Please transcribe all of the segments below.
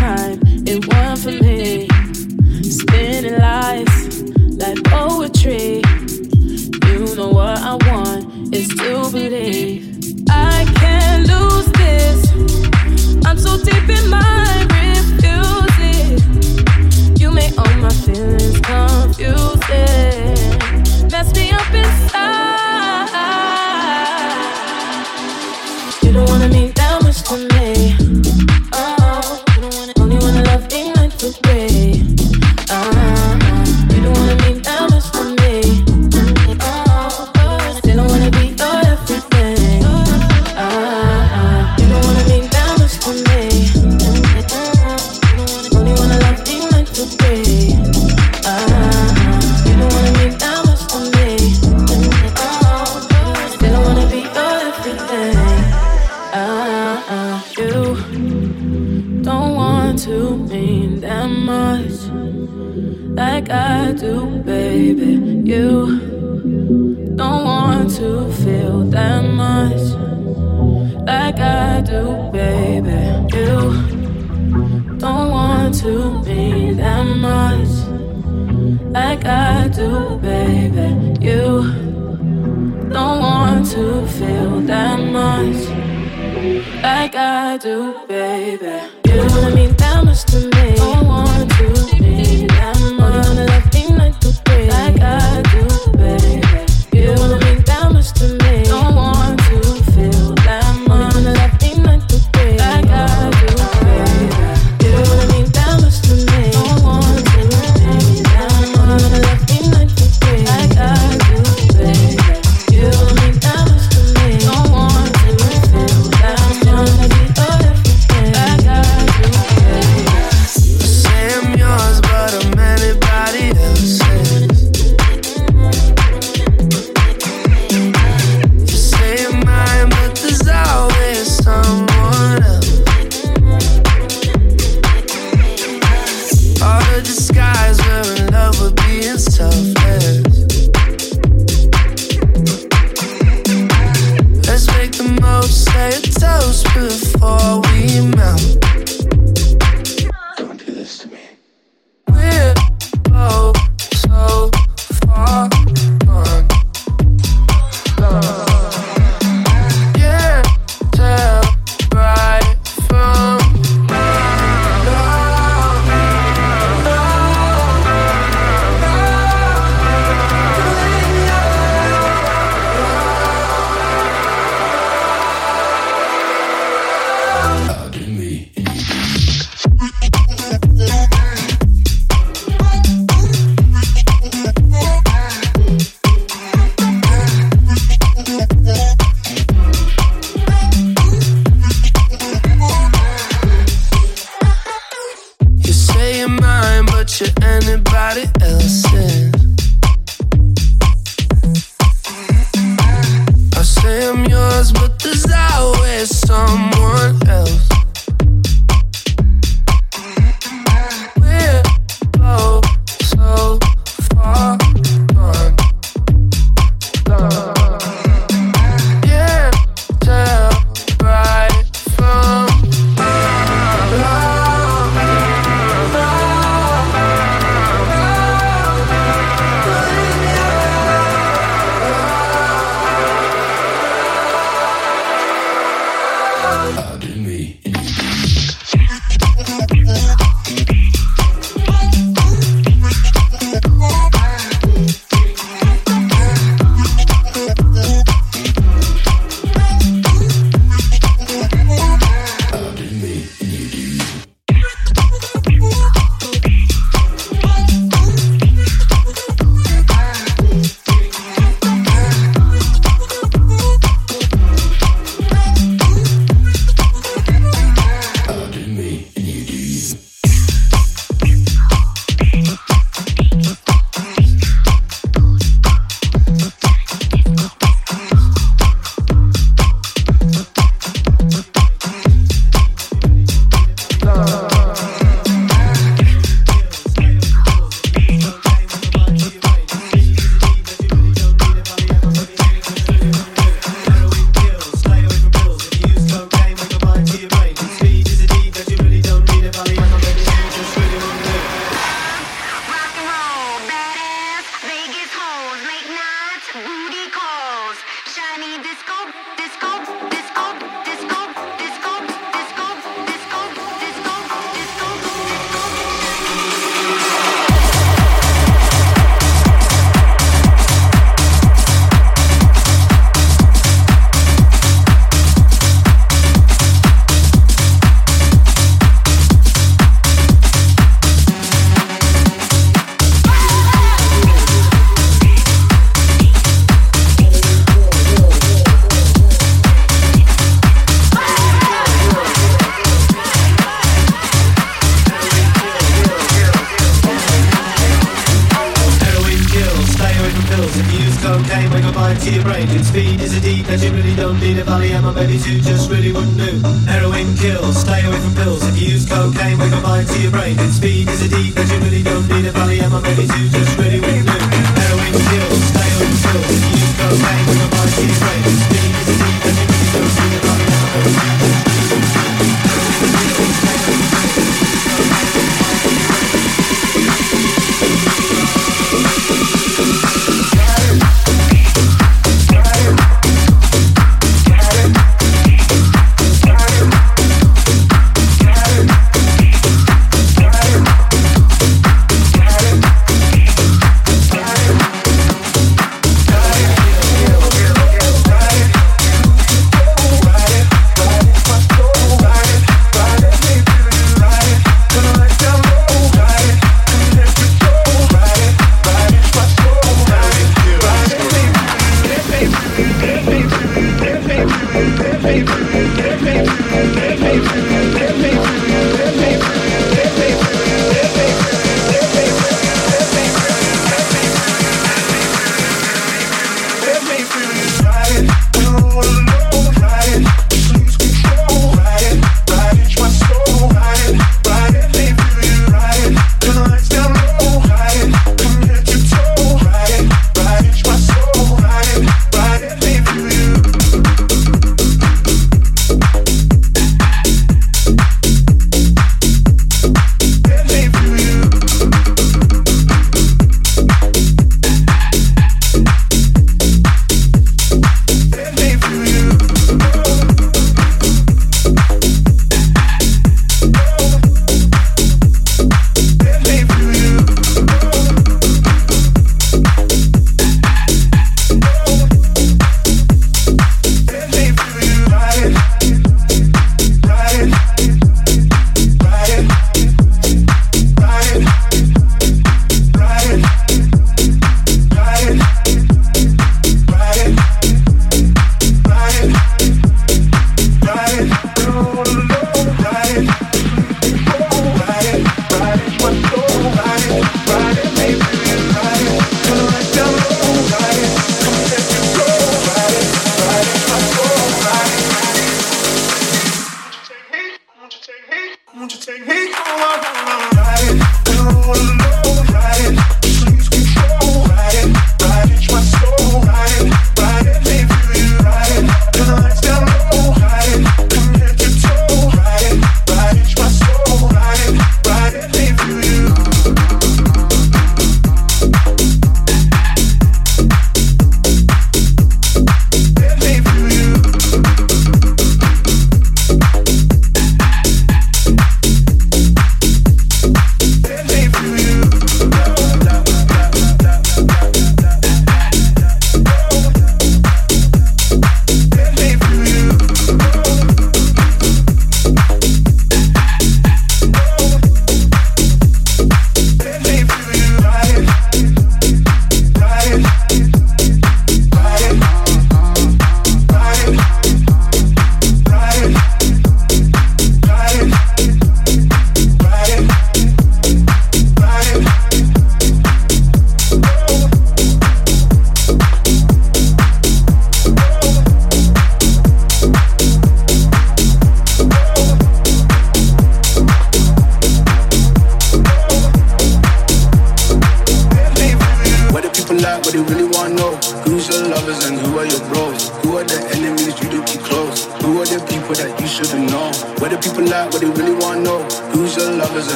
time, it won for me. Spinning lights like poetry. You know what I want is to believe. I can't lose this. I'm so deep in my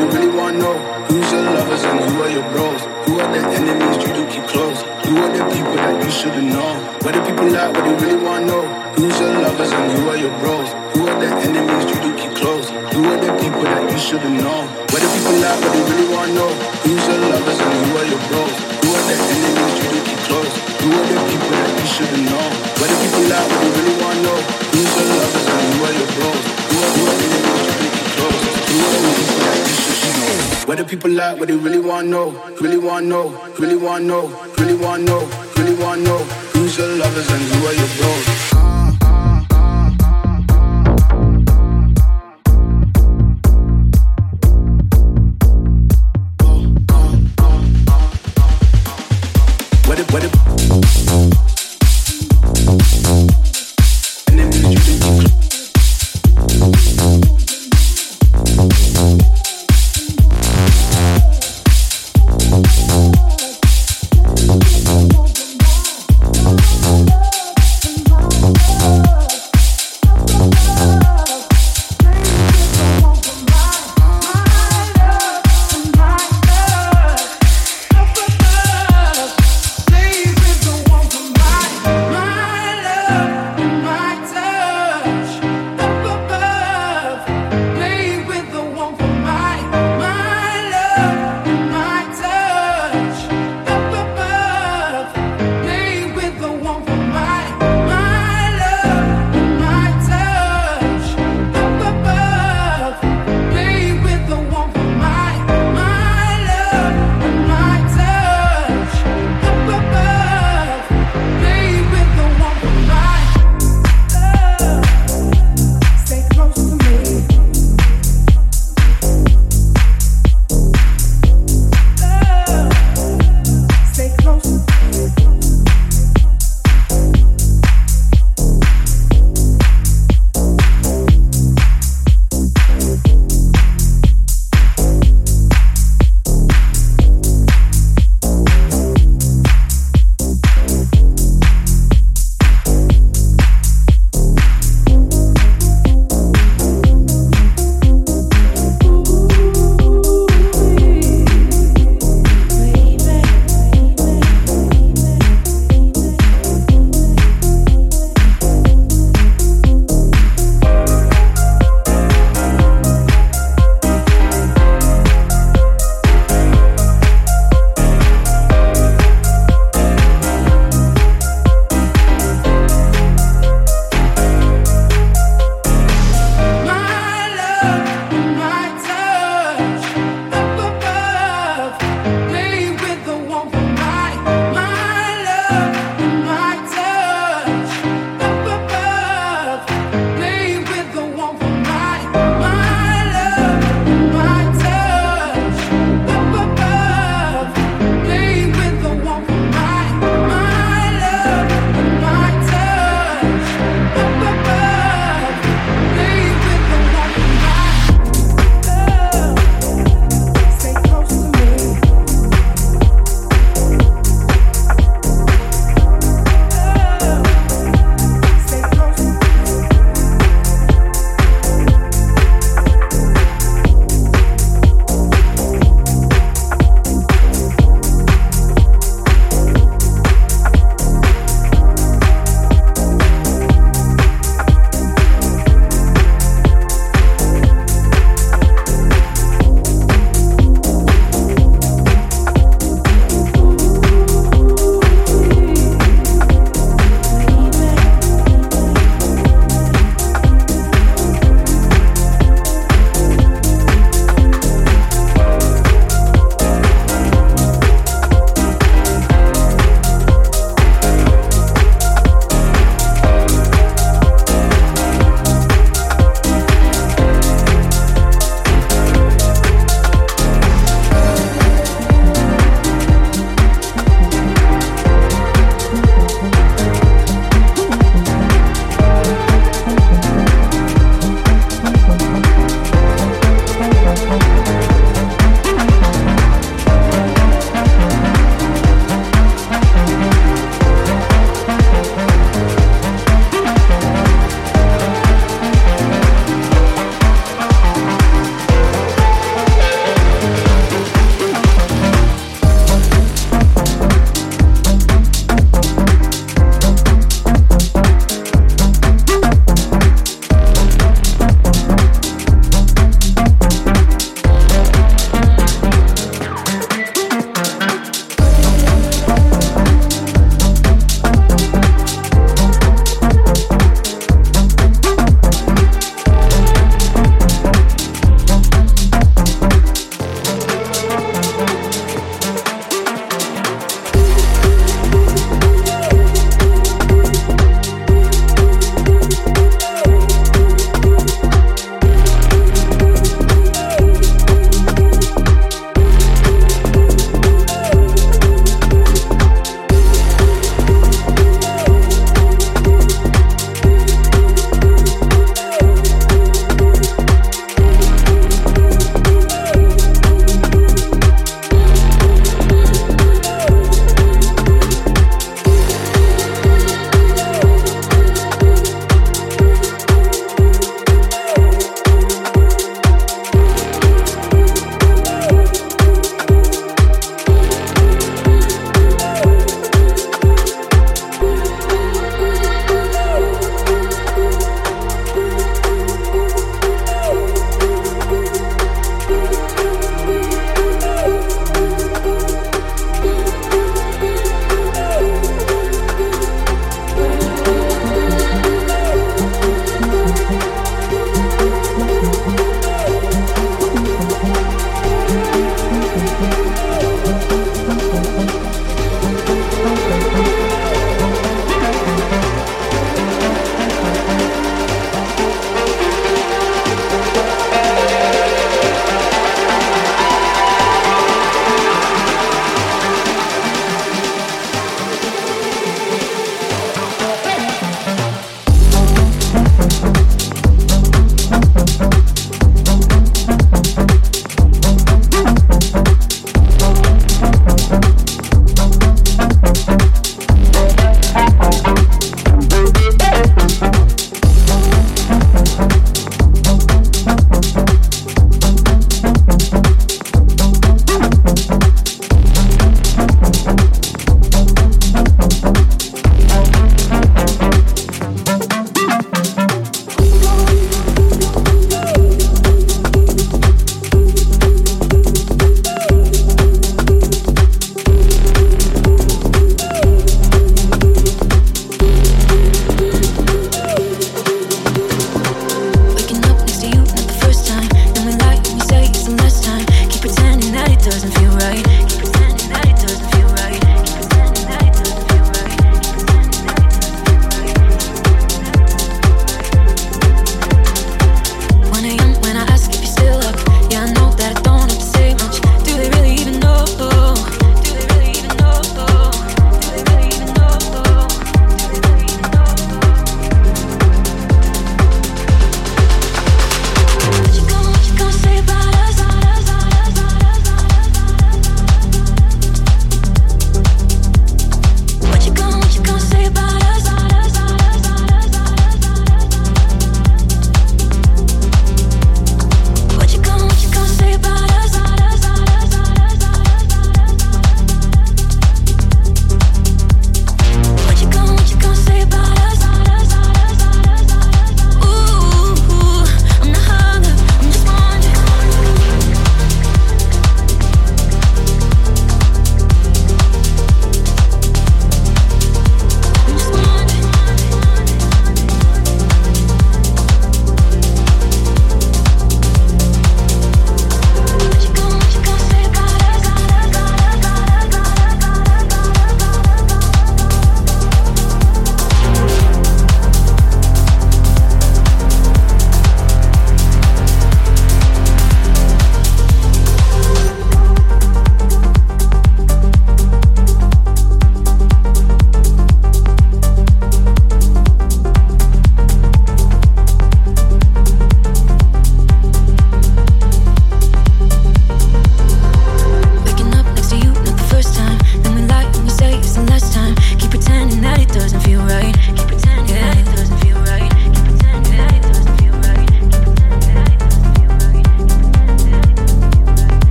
You really wanna know who's your lovers and who are your bros? Who are the enemies you do keep close? Who are the people that you should've known? Where the people at? What they really wanna know? Who's your lovers and who are your bros? Who are the enemies you do keep close? Who are the people that you shouldn't know? Where the people at? What you really wanna know? Who's your lovers and who are your bros? Who are the enemies you do keep close? Who are the people that you shouldn't know? Where the people at? What you really wanna know? Who's your lovers and who are your bros? Who are the enemies you do keep close? Who are the what do people like? What they really wanna know? Really wanna know? Really wanna know? Really wanna know? Really wanna know? Who's your lovers and who are your bros?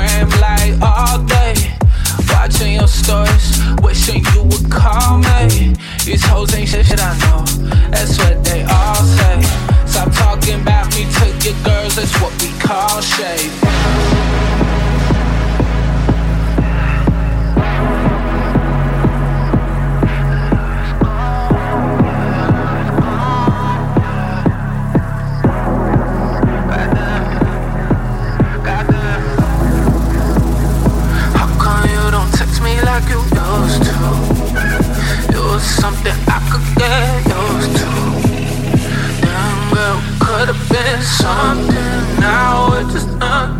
Gram like all day. Watching your stories, wishing you would call me. These hoes ain't shit, shit I know. That's what they all say. Stop talking about me to your girls, that's what we call shade. Something I could get used to. Damn girl, could've been something. Now it's just nothing,